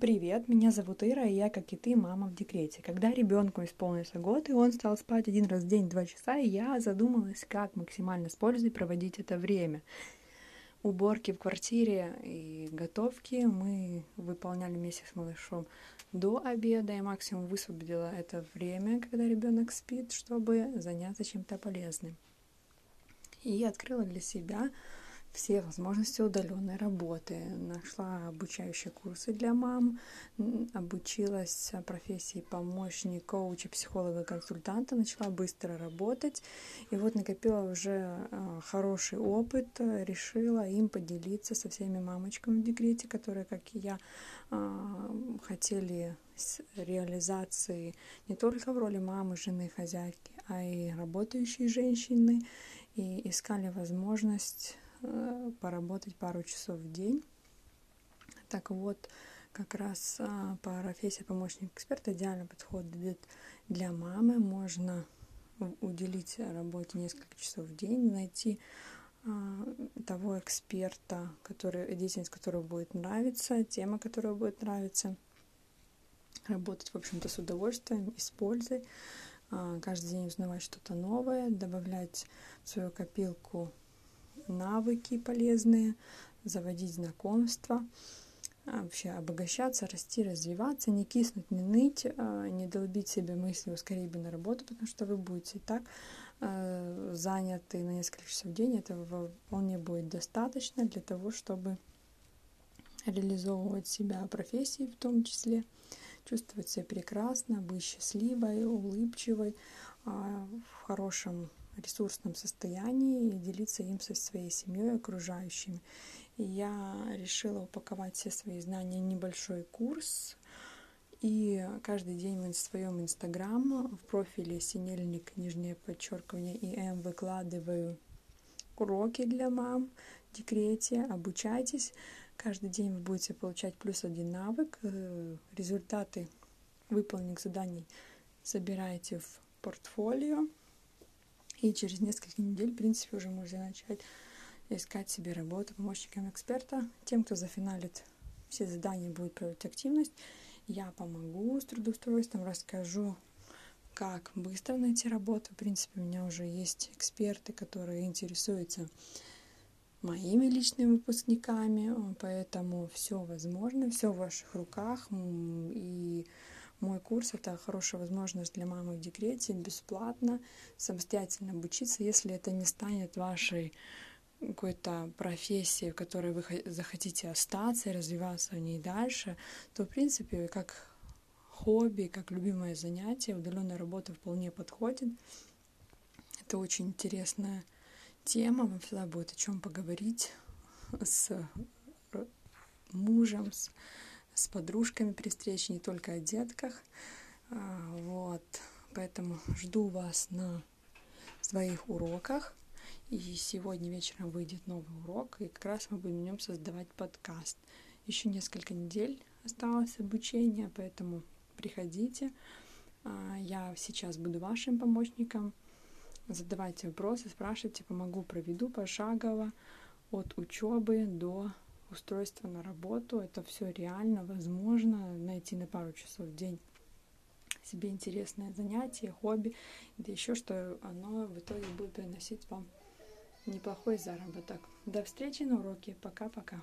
Привет, меня зовут Ира, и я, как и ты, мама в декрете. Когда ребенку исполнился год, и он стал спать один раз в день два часа, и я задумалась, как максимально с пользой проводить это время. Уборки в квартире и готовки мы выполняли вместе с малышом до обеда. Я максимум высвободила это время, когда ребенок спит, чтобы заняться чем-то полезным. И открыла для себя все возможности удаленной работы. Нашла обучающие курсы для мам, обучилась профессии помощник, коуча, психолога, консультанта, начала быстро работать. И вот накопила уже а, хороший опыт, решила им поделиться со всеми мамочками в декрете, которые, как и я, а, хотели реализации не только в роли мамы, жены, хозяйки, а и работающей женщины, и искали возможность поработать пару часов в день. Так вот, как раз а, профессия помощник эксперта идеально подходит для мамы. Можно уделить работе несколько часов в день, найти а, того эксперта, который, деятельность которого будет нравиться, тема, которая будет нравиться, работать, в общем-то, с удовольствием и с пользой, а, каждый день узнавать что-то новое, добавлять в свою копилку навыки полезные, заводить знакомства, а, вообще обогащаться, расти, развиваться, не киснуть, не ныть, а, не долбить себе мысли скорее бы на работу, потому что вы будете и так а, заняты на несколько часов в день. Этого вполне будет достаточно для того, чтобы реализовывать себя профессии в том числе, чувствовать себя прекрасно, быть счастливой, улыбчивой, в хорошем ресурсном состоянии и делиться им со своей семьей, окружающими. И я решила упаковать все свои знания в небольшой курс. И каждый день в своем инстаграм в профиле синельник, нижнее подчеркивание и М выкладываю уроки для мам в декрете. Обучайтесь. Каждый день вы будете получать плюс один навык. Э, результаты выполненных заданий собираете в портфолио. И через несколько недель, в принципе, уже можно начать искать себе работу помощником эксперта. Тем, кто зафиналит все задания, будет проводить активность, я помогу с трудоустройством, расскажу, как быстро найти работу. В принципе, у меня уже есть эксперты, которые интересуются моими личными выпускниками, поэтому все возможно, все в ваших руках. И мой курс — это хорошая возможность для мамы в декрете бесплатно, самостоятельно обучиться, если это не станет вашей какой-то профессией, в которой вы захотите остаться и развиваться в ней дальше, то, в принципе, как хобби, как любимое занятие, удаленная работа вполне подходит. Это очень интересная тема, вам всегда будет о чем поговорить с мужем, с с подружками при встрече, не только о детках. А, вот, поэтому жду вас на своих уроках. И сегодня вечером выйдет новый урок, и как раз мы будем в нем создавать подкаст. Еще несколько недель осталось обучения, поэтому приходите. А, я сейчас буду вашим помощником. Задавайте вопросы, спрашивайте, помогу, проведу пошагово от учебы до устройство на работу. Это все реально, возможно найти на пару часов в день себе интересное занятие, хобби, да еще что оно в итоге будет приносить вам неплохой заработок. До встречи на уроке. Пока-пока.